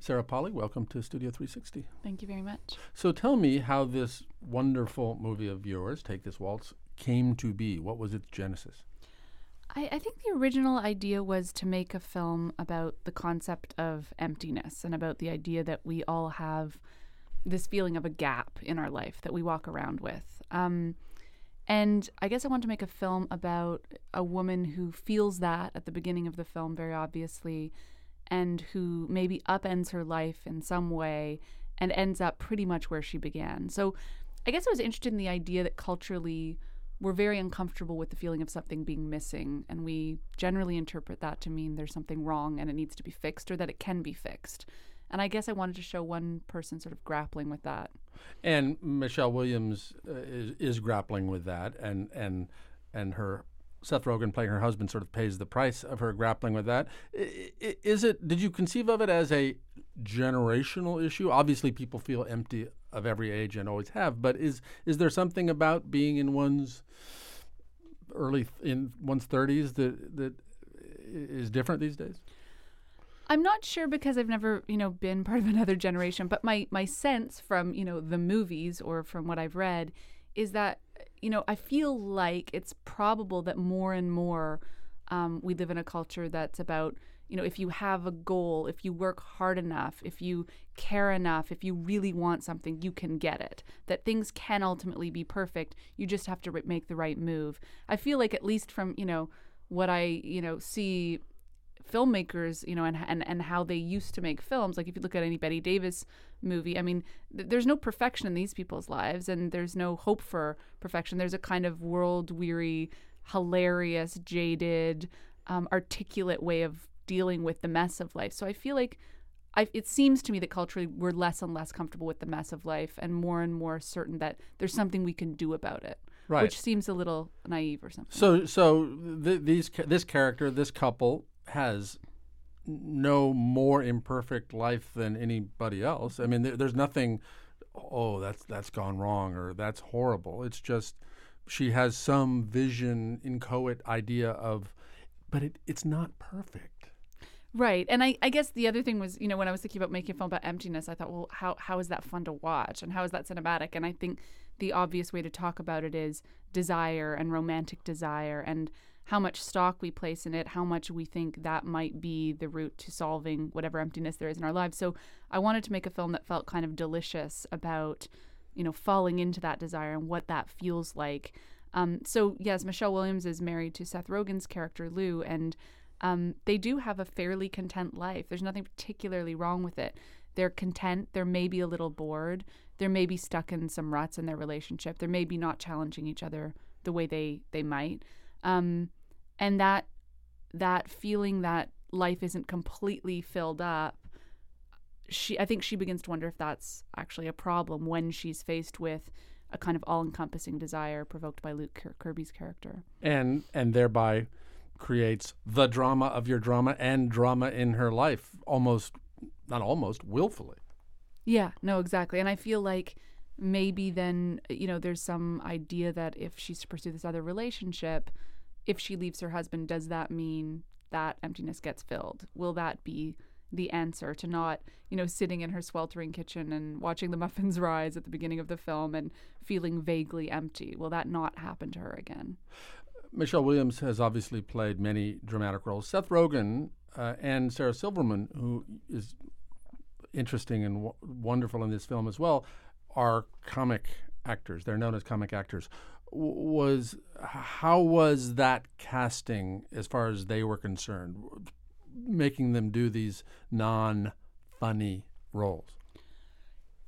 Sarah Polley, welcome to Studio 360. Thank you very much. So tell me how this wonderful movie of yours, Take This Waltz, came to be. What was its genesis? I, I, think the original idea was to make a film about the concept of emptiness and about the idea that we all have this feeling of a gap in our life that we walk around with. Um, and I guess I want to make a film about a woman who feels that at the beginning of the film, very obviously, and who maybe upends her life in some way and ends up pretty much where she began. So I guess I was interested in the idea that culturally we're very uncomfortable with the feeling of something being missing, and we generally interpret that to mean there's something wrong and it needs to be fixed or that it can be fixed. And I guess I wanted to show one person sort of grappling with that. And Michelle Williams uh, is, is grappling with that, and and and her Seth Rogen playing her husband sort of pays the price of her grappling with that. Is it? Did you conceive of it as a generational issue? Obviously, people feel empty of every age and always have. But is is there something about being in one's early in one's thirties that that is different these days? I'm not sure because I've never, you know, been part of another generation, but my my sense from, you know, the movies or from what I've read is that you know, I feel like it's probable that more and more um, we live in a culture that's about you know, if you have a goal, if you work hard enough, if you care enough, if you really want something, you can get it. That things can ultimately be perfect. You just have to make the right move. I feel like at least from, you know, what I, you know, see filmmakers, you know, and, and and how they used to make films. Like if you look at any Bette Davis movie, I mean, th- there's no perfection in these people's lives, and there's no hope for perfection. There's a kind of world weary, hilarious, jaded, um, articulate way of dealing with the mess of life. So I feel like I, it seems to me that culturally we're less and less comfortable with the mess of life and more and more certain that there's something we can do about it. Right. Which seems a little naive or something. So, so th- these this character, this couple, has no more imperfect life than anybody else. I mean, there, there's nothing. Oh, that's that's gone wrong or that's horrible. It's just she has some vision, inchoate idea of, but it, it's not perfect. Right. And I, I guess the other thing was, you know, when I was thinking about making a film about emptiness, I thought, well, how, how is that fun to watch? And how is that cinematic? And I think the obvious way to talk about it is desire and romantic desire and how much stock we place in it, how much we think that might be the route to solving whatever emptiness there is in our lives. So I wanted to make a film that felt kind of delicious about, you know, falling into that desire and what that feels like. Um, so yes, Michelle Williams is married to Seth Rogen's character Lou, and um, they do have a fairly content life. There's nothing particularly wrong with it. They're content. They're maybe a little bored. They're maybe stuck in some ruts in their relationship. They're maybe not challenging each other the way they they might. Um, and that that feeling that life isn't completely filled up she I think she begins to wonder if that's actually a problem when she's faced with a kind of all-encompassing desire provoked by Luke Kirby's character. And and thereby creates the drama of your drama and drama in her life almost not almost willfully yeah no exactly and i feel like maybe then you know there's some idea that if she's to pursue this other relationship if she leaves her husband does that mean that emptiness gets filled will that be the answer to not you know sitting in her sweltering kitchen and watching the muffins rise at the beginning of the film and feeling vaguely empty will that not happen to her again Michelle Williams has obviously played many dramatic roles. Seth Rogen uh, and Sarah Silverman, who is interesting and w- wonderful in this film as well, are comic actors. They're known as comic actors. Was how was that casting as far as they were concerned, making them do these non-funny roles?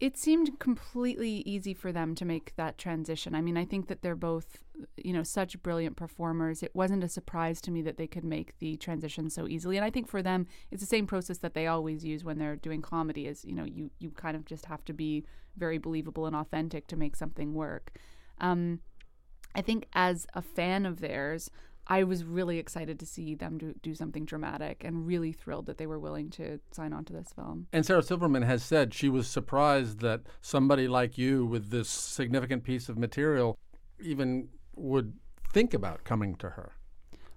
it seemed completely easy for them to make that transition. I mean, I think that they're both, you know, such brilliant performers. It wasn't a surprise to me that they could make the transition so easily. And I think for them, it's the same process that they always use when they're doing comedy is, you know, you you kind of just have to be very believable and authentic to make something work. Um, I think as a fan of theirs, I was really excited to see them do, do something dramatic and really thrilled that they were willing to sign on to this film. And Sarah Silverman has said she was surprised that somebody like you with this significant piece of material even would think about coming to her.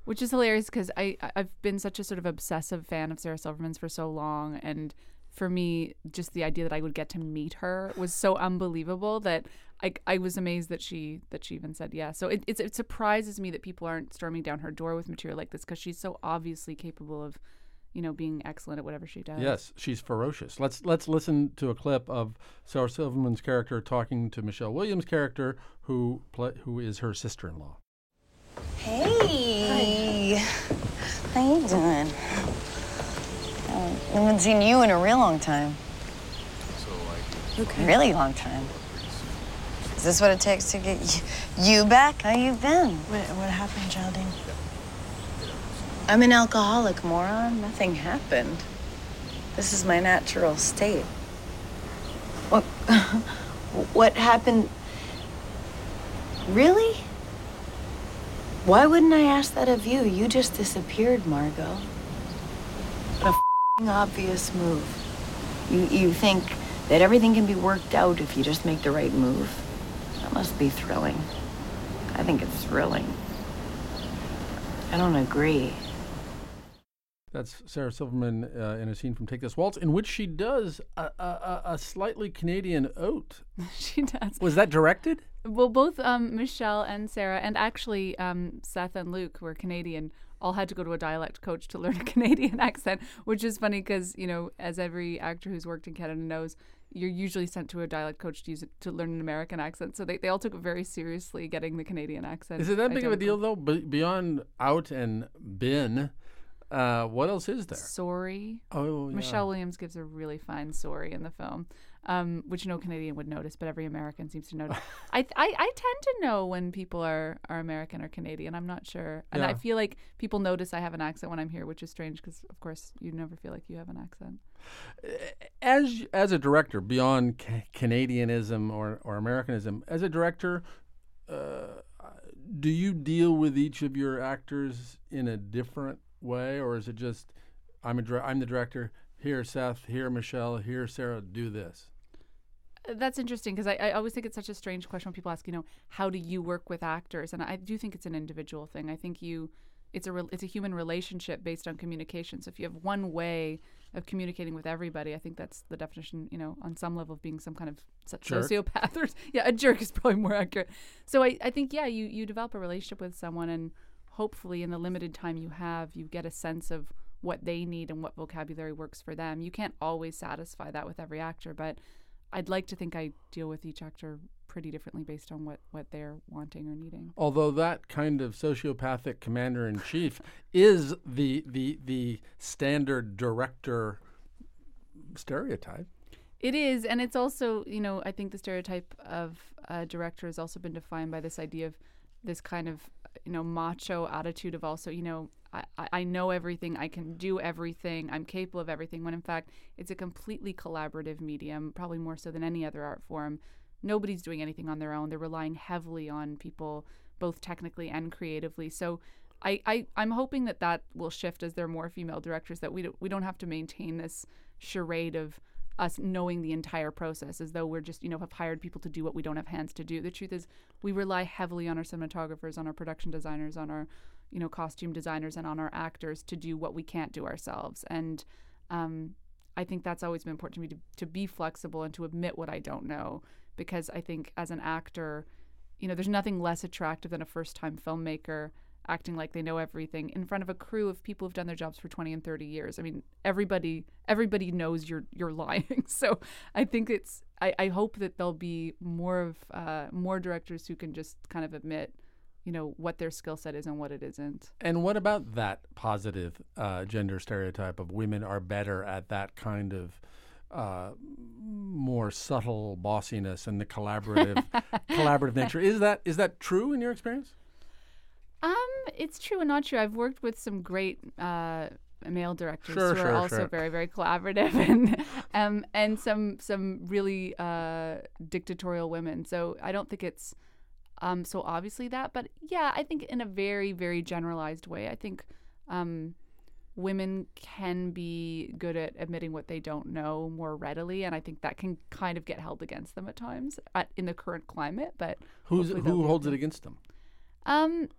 Which is hilarious because I I've been such a sort of obsessive fan of Sarah Silverman's for so long and for me, just the idea that I would get to meet her was so unbelievable that I, I was amazed that she that she even said yes. So it, it, it surprises me that people aren't storming down her door with material like this because she's so obviously capable of, you know, being excellent at whatever she does. Yes, she's ferocious. Let's let's listen to a clip of Sarah Silverman's character talking to Michelle Williams' character, who play, who is her sister-in-law. Hey. How you doing? I haven't seen you in a real long time. Okay. Really long time. Is this what it takes to get you, you back? How you been? What, what happened, Geraldine? I'm an alcoholic, moron. Nothing happened. This is my natural state. What? what happened? Really? Why wouldn't I ask that of you? You just disappeared, Margot. What a f***ing obvious move. You, you think that everything can be worked out if you just make the right move? Must be thrilling. I think it's thrilling. I don't agree. That's Sarah Silverman uh, in a scene from Take This Waltz, in which she does a, a, a slightly Canadian oat. she does. Was that directed? Well, both um, Michelle and Sarah, and actually um, Seth and Luke, were Canadian, all had to go to a dialect coach to learn a Canadian accent, which is funny because you know, as every actor who's worked in Canada knows, you're usually sent to a dialect coach to use it to learn an American accent. So they, they all took it very seriously, getting the Canadian accent. Is it that big of a deal though? Be- beyond out and bin, uh, what else is there? Sorry. Oh, yeah. Michelle Williams gives a really fine sorry in the film, um, which no Canadian would notice, but every American seems to notice. I, I I tend to know when people are, are American or Canadian. I'm not sure, and I feel like people notice I have an accent when I'm here, which is strange because, of course, you never feel like you have an accent. as as a director, beyond ca- Canadianism or, or Americanism, as a director, uh, do you deal with each of your actors in a different way, or is it just I'm a dir- I'm the director here, Seth, here, Michelle, here, Sarah, do this? That's interesting because I, I always think it's such a strange question when people ask, you know, how do you work with actors? And I do think it's an individual thing. I think you, it's a re- it's a human relationship based on communication. So if you have one way of communicating with everybody, I think that's the definition, you know, on some level of being some kind of Jerk. sociopath or yeah, a jerk is probably more accurate. So I, I think yeah, you you develop a relationship with someone and hopefully in the limited time you have, you get a sense of what they need and what vocabulary works for them. You can't always satisfy that with every actor, but I'd like to think I deal with each actor pretty differently based on what, what they're wanting or needing. Although that kind of sociopathic commander in chief is the the the standard director stereotype. It is, and it's also, you know, I think the stereotype of a director has also been defined by this idea of this kind of, you know, macho attitude of also, you know, I, I- know everything, I can do everything, I'm capable of everything, when in fact it's a completely collaborative medium, probably more so than any other art form. Nobody's doing anything on their own. They're relying heavily on people, both technically and creatively. So I, I, I'm hoping that that will shift as there are more female directors, that we, don't we don't have to maintain this charade of us knowing the entire process as though we're just you know have hired people to do what we don't have hands to do. The truth is we rely heavily on our cinematographers on our production designers on our you know costume designers and on our actors to do what we can't do ourselves. And um, i think that's always been important to me to, to be flexible and to admit what i don't know because i think as an actor you know there's nothing less attractive than a first time filmmaker acting like they know everything in front of a crew of people who've done their jobs for 20 and 30 years. I mean, everybody everybody knows you're you're lying. So I think it's I, I hope that there'll be more of uh, more directors who can just kind of admit, you know, what their skill set is and what it isn't. And what about that positive uh, gender stereotype of women are better at that kind of uh, more subtle bossiness and the collaborative collaborative nature? Is that is that true in your experience? Um, it's true and not true. I've worked with some great uh, male directors Sure, who sure, are also sure. very, very collaborative, and um, and some some really uh, dictatorial women. So I don't think it's um, so obviously that, but yeah, I think in a very, very generalized way, I think um, women can be good at admitting what they don't know more readily, and I think that can kind of get held against them at times at, in the current climate. But Who's who holds it against them? um,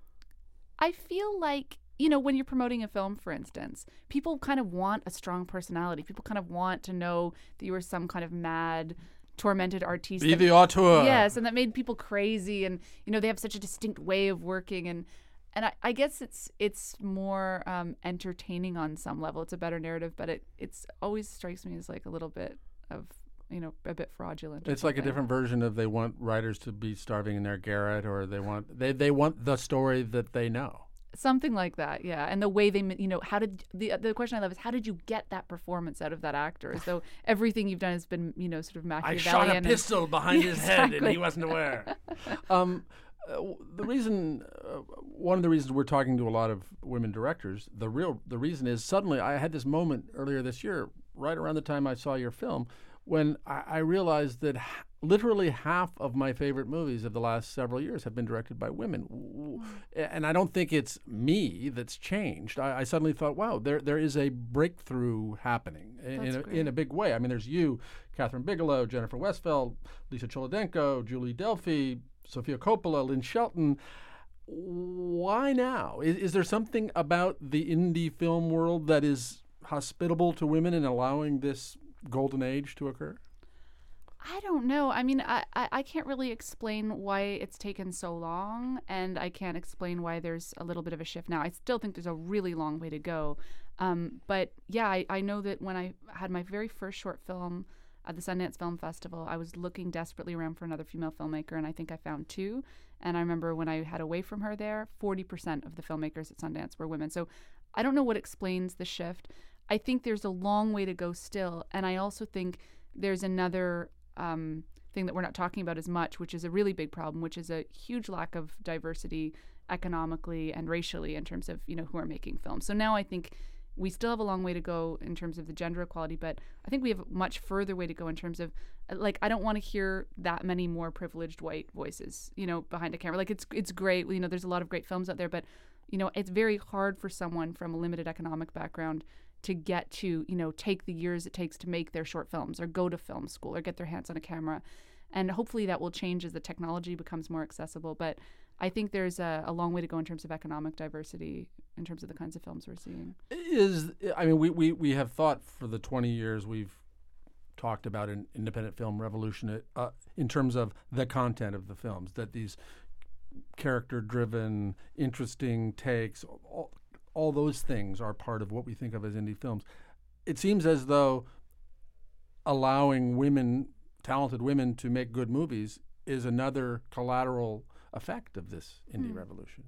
I feel like you know, when you're promoting a film, for instance, people kind of want a strong personality. People kind of want to know that you were some kind of mad, tormented artiste. Be that- the auteur. Yes, and that made people crazy, and you know they have such a distinct way of working, and and I, I guess it's it's more um, entertaining on some level. It's a better narrative, but it it's always strikes me as like a little bit of you know a bit fraudulent. It's like a different version of they want writers to be starving in their garret, or they want they they want the story that they know. something like that, yeah. And the way they, you know, how did the the question I love is how did you get that performance out of that actor? As though everything you've done has been you know sort of I Machiavellian. shot a and- pistol behind his head, and Exactly. he wasn't aware. um, uh, w- the reason, uh, one of the reasons we're talking to a lot of women directors, the real, the reason is suddenly I had this moment earlier this year, right around the time I saw your film, when I, I realized that h- literally half of my favorite movies of the last several years have been directed by women, w- hmm. and I don't think it's me that's changed. I, I suddenly thought, wow, there there is a breakthrough happening in, in, a, in a big way. I mean, there's you, Kathryn Bigelow, Jennifer Westfeldt, Lisa Cholodenko, Julie Delpy, Sofia Coppola, Lynn Shelton. Why now? Is, is there something about the indie film world that is hospitable to women and allowing this golden age to occur? I don't know. I mean, I, I, I can't really explain why it's taken so long, and I can't explain why there's a little bit of a shift now. I still think there's a really long way to go. Um, but yeah, I, I know that when I had my very first short film at the Sundance Film Festival, I was looking desperately around for another female filmmaker, and I think I found two. And I remember when I had away from her there, 40% of the filmmakers at Sundance were women. So I don't know what explains the shift. I think there's a long way to go still. And I also think there's another um, thing that we're not talking about as much, which is a really big problem, which is a huge lack of diversity economically and racially in terms of you know who are making films. So now I think we still have a long way to go in terms of the gender equality, but I think we have a much further way to go in terms of like I don't want to hear that many more privileged white voices, you know, behind a camera. Like it's it's great, you know, there's a lot of great films out there, but you know, it's very hard for someone from a limited economic background to get to, you know, take the years it takes to make their short films or go to film school or get their hands on a camera. And hopefully that will change as the technology becomes more accessible. But I think there's a, a long way to go in terms of economic diversity, in terms of the kinds of films we're seeing. Is I mean, we, we, we have thought for the 20 years we've talked about an independent film revolution uh, in terms of the content of the films, that these character driven, interesting takes, all, all those things are part of what we think of as indie films. It seems as though allowing women, talented women, to make good movies is another collateral effect of this indie hmm. revolution.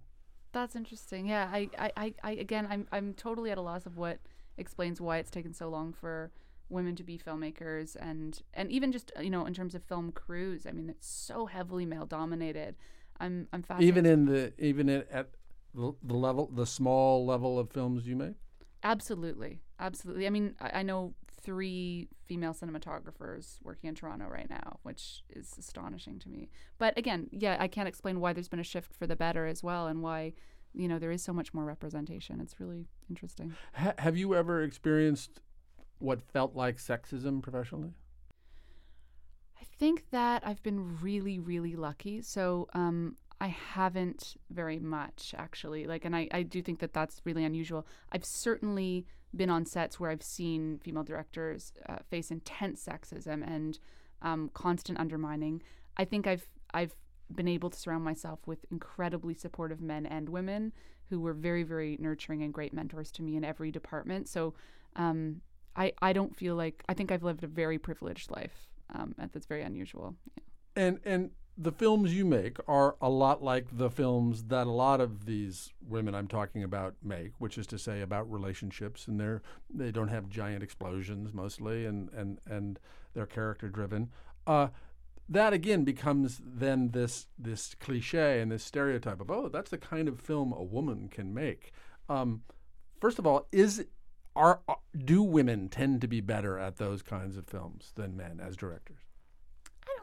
That's interesting. Yeah, I, I, I, I again, I'm, I'm totally at a loss of what explains why it's taken so long for women to be filmmakers and and even just you know in terms of film crews. I mean, it's so heavily male dominated. I'm, I'm fascinated. even in the even in, at the the level the small level of films you make Absolutely, absolutely. I mean, I, I know three female cinematographers working in Toronto right now, which is astonishing to me. But again, yeah, I can't explain why there's been a shift for the better as well, and why you know there is so much more representation. It's really interesting. ha- have you ever experienced what felt like sexism professionally I think that I've been really, really lucky. So um, I haven't very much actually. Like, and I, I do think that that's really unusual. I've certainly been on sets where I've seen female directors uh, face intense sexism and um, constant undermining. I think I've I've been able to surround myself with incredibly supportive men and women who were very, very nurturing and great mentors to me in every department. So um, I I don't feel like I think I've lived a very privileged life. Um, that's very unusual. and and the films you make are a lot like the films that a lot of these women I'm talking about make, which is to say about relationships, and they're they don't have giant explosions mostly, and and and they're character driven. Uh, that again becomes then this this cliche and this stereotype of oh that's the kind of film a woman can make. Um, first of all, is are do women tend to be better at those kinds of films than men as directors?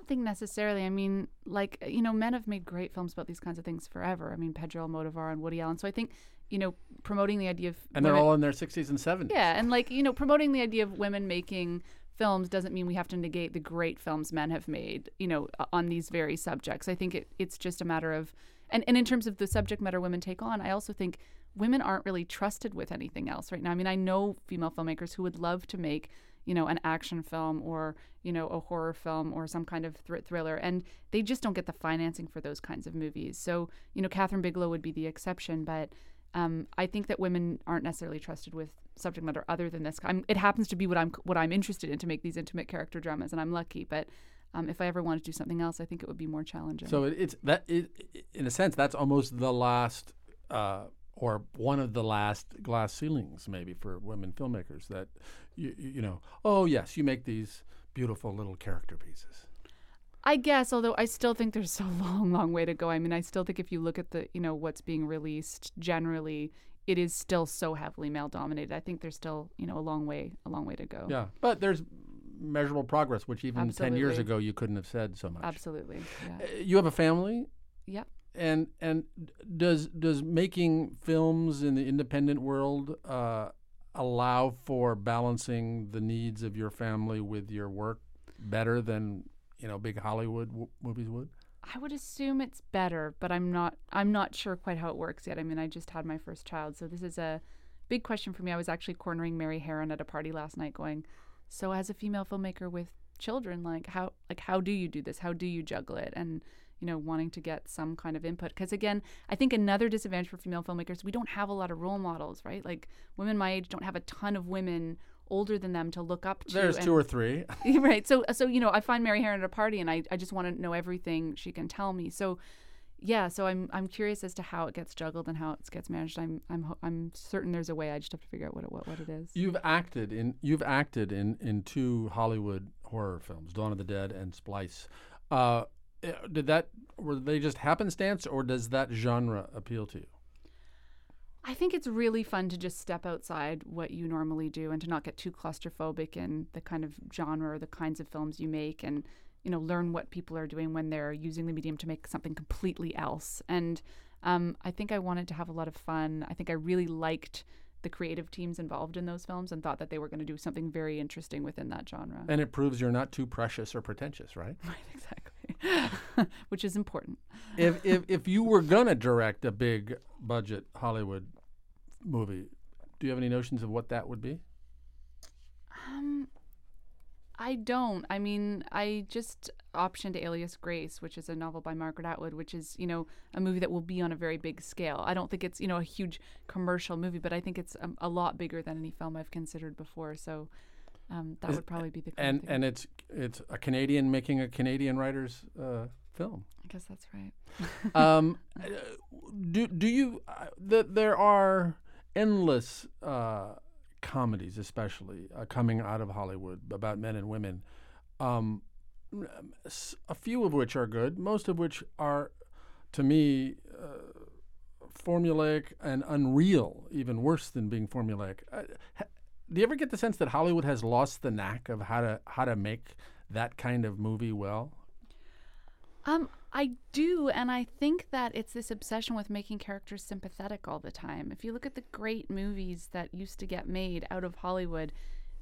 Don't think necessarily. I mean, like you know, men have made great films about these kinds of things forever. I mean, Pedro Almodovar and Woody Allen. So I think you know, promoting the idea of And they're all in their 60s and 70s. yeah, and like you know, promoting the idea of women making films doesn't mean we have to negate the great films men have made. You know, on these very subjects. I think it, it's just a matter of, and and in terms of the subject matter women take on, I also think women aren't really trusted with anything else right now. I mean, I know female filmmakers who would love to make you know, an action film or, you know, a horror film or some kind of thr- thriller. And they just don't get the financing for those kinds of movies. So, you know, Kathryn Bigelow would be the exception. But um, I think that women aren't necessarily trusted with subject matter other than this. I'm, it happens to be what I'm what I'm interested in to make these intimate character dramas, and I'm lucky. But um, if I ever wanted to do something else, I think it would be more challenging. So it, it's that it, in a sense that's almost the last uh, or one of the last glass ceilings maybe for women filmmakers that you, you know oh yes you make these beautiful little character pieces I guess, although I still think there's a long, long way to go. I mean, I still think if you look at the, you know, what's being released generally, it is still so heavily male dominated. I think there's still, you know, a long way, a long way to go. yeah but there's measurable progress which even 10 years ago you couldn't have said so much Absolutely. Yeah. Uh, you have a family Yep. And and does does making films in the independent world uh, allow for balancing the needs of your family with your work better than you know big Hollywood w- movies would? I would assume it's better, but I'm not I'm not sure quite how it works yet. I mean, I just had my first child, so this is a big question for me. I was actually cornering Mary Harron at a party last night going, "So as a female filmmaker with children, like how like how do you do this? How do you juggle it?" And you know, wanting to get some kind of input because again, I think another disadvantage for female filmmakers, we don't have a lot of role models, right? Like women my age don't have a ton of women older than them to look up to. There's and- two or three. right. So so you know, I find Mary Harron at a party, and I, I just want to know everything she can tell me. So yeah, so I'm I'm curious as to how it gets juggled and how it gets managed. I'm I'm I'm certain there's a way. I just have to figure out what it, what what it is. You've acted in you've acted in in two Hollywood horror films, Dawn of the Dead and Splice. Uh, did that were they just happenstance, or does that genre appeal to you? I think it's really fun to just step outside what you normally do and to not get too claustrophobic in the kind of genre or the kinds of films you make and you know learn what people are doing when they're using the medium to make something completely else. And um, I think I wanted to have a lot of fun. I think I really liked the creative teams involved in those films and thought that they were going to do something very interesting within that genre. And it proves you're not too precious or pretentious, right? right, exactly. Which is important. if, if if you were gonna direct a big budget Hollywood movie, do you have any notions of what that would be? Um, I don't. I mean, I just optioned Alias Grace, which is a novel by Margaret Atwood, which is, you know, a movie that will be on a very big scale. I don't think it's, you know, a huge commercial movie, but I think it's um, a lot bigger than any film I've considered before. So um, that Is- would probably be the And thing. and it's it's a Canadian making a Canadian writer's uh, film. I guess that's right. um, uh, do do you? Uh, th- there are endless uh, comedies, especially uh, coming out of Hollywood about men and women. Um, a few of which are good, most of which are, to me, uh, formulaic and unreal, even worse than being formulaic. Do you ever get the sense that Hollywood has lost the knack of how to how to make that kind of movie well? Um, I do, and I think that it's this obsession with making characters sympathetic all the time. If you look at the great movies that used to get made out of Hollywood,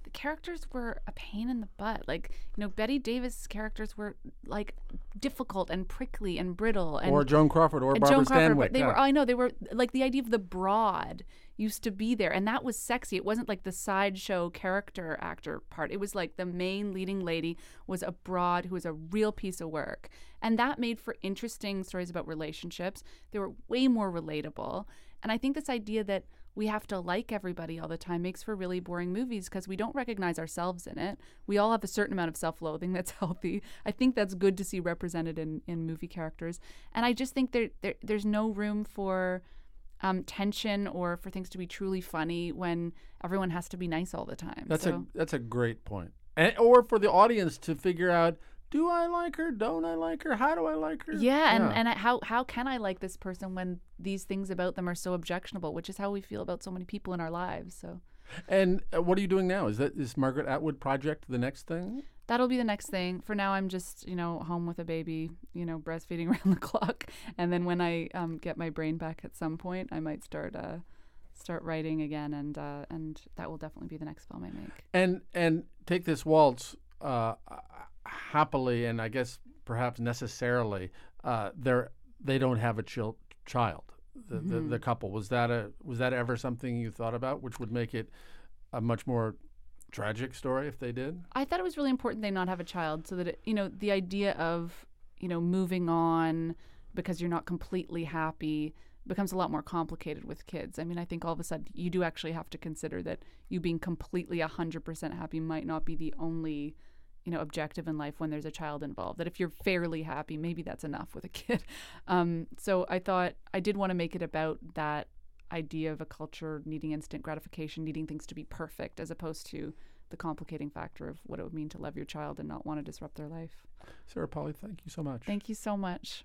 the characters were a pain in the butt. Like, you know, Bette Davis' characters were like difficult and prickly and brittle and or Joan Crawford or Barbara Joan Crawford, Stanwyck? they yeah. were I know they were like the idea of the broad used to be there and that was sexy. It wasn't like the sideshow character actor part. It was like the main leading lady was a broad who was a real piece of work. And that made for interesting stories about relationships. They were way more relatable. And I think this idea that we have to like everybody all the time makes for really boring movies because we don't recognize ourselves in it. We all have a certain amount of self loathing that's healthy. I think that's good to see represented in, in movie characters. And I just think there, there there's no room for um, tension or for things to be truly funny when everyone has to be nice all the time. That's so, a that's a great point. And, or for the audience to figure out, do I like her? Don't I like her? How do I like her? yeah, and, and I- how how can I like this person when these things about them are so objectionable, which is how we feel about so many people in our lives. So and uh, what are you doing now? Is that is Margaret Atwood project the next thing? that'll be the next thing. For now, I'm just you know home with a baby, you know, breastfeeding around the clock, and then when I um, get my brain back at some point, I might start uh, start writing again, and uh, and that will definitely be the next film I make. And and take this waltz uh, happily, and I guess perhaps necessarily. Uh, they're they don't have a chil- child. the, the, Mm-hmm. the couple. Was that a was that ever something you thought about, which would make it a much more tragic story if they did? I thought it was really important they not have a child so that it, you know the idea of you know moving on because you're not completely happy becomes a lot more complicated with kids. I mean, I think all of a sudden you do actually have to consider that you being completely 100% happy might not be the only you know objective in life when there's a child involved that if you're fairly happy maybe that's enough with a kid. Um, so i thought i did want to make it about that idea of a culture needing instant gratification needing things to be perfect as opposed to the complicating factor of what it would mean to love your child and not want to disrupt their life. Sarah Polley, thank you so much. thank you so much